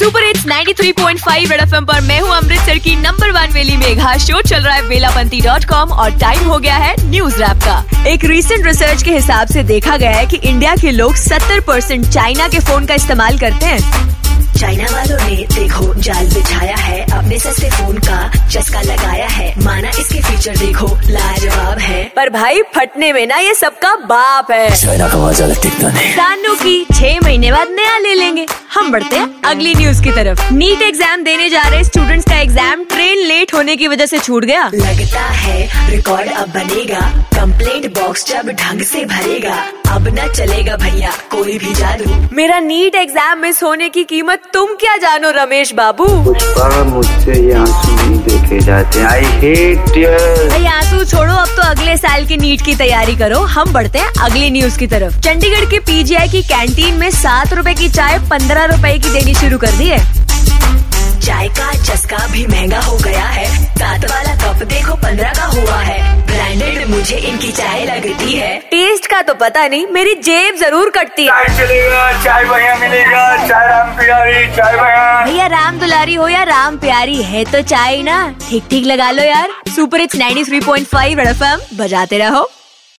Super hits 93.5 red FM पर मैं हूँ अमृतसर की नंबर वन वेली मेघा। शो चल रहा है वेलापंती डॉट कॉम और टाइम हो गया है न्यूज़ रैप का। एक रीसेंट रिसर्च के हिसाब से देखा गया है कि इंडिया के लोग 70 परसेंट चाइना के फ़ोन का इस्तेमाल करते हैं। चाइना वालों ने देखो जाल बिछाया है अपने सस्ते फ़ोन का चस्का लगाया है माना इसके फीचर देखो लाजवाब है। पर भाई फटने में ना ये सबका बाप है। चाइना का ज़्यादा टिकता नहीं। सानू की छह महीने बाद नया ले लेंगे। हम बढ़ते हैं अगली न्यूज़ की तरफ़। नीट एग्ज़ाम देने जा रहे स्टूडेंट्स का एग्ज़ाम ट्रेन लेट होने की वजह से छूट गया। लगता है रिकॉर्ड अब बनेगा। कंप्लेंट बॉक्स जब ढंग से भरेगा। अब न चलेगा भैया कोई भी जादू। मेरा नीट एग्ज़ाम मिस होने की कीमत तुम क्या जानो रमेश बाबू? मुझसे ये आँसू नहीं देखे जाते। आई हेट भाई आँसू छोड़ो अब तो अगले साल की नीट की तैयारी करो। हम बढ़ते हैं अगली न्यूज़ की तरफ़। चंडीगढ़ के पीजीआई की कैंटीन में सात रूपए की चाय पंद्रह रूपए की देनी शुरू कर दी है। चाय का चस्का भी महँगा हो गया है। सात वाला कप देखो पंद्रह मुझे इनकी चाय लगती है। टेस्ट का तो पता नहीं मेरी जेब ज़रूर कटती है। चाय चलेगा चाय बढ़िया मिलेगा चाय राम प्यारी चाय बढ़िया। भैया राम दुलारी हो या राम प्यारी है तो चाय ना ठीक ठीक लगा लो यार। Super it's ninety three point five बजाते रहो।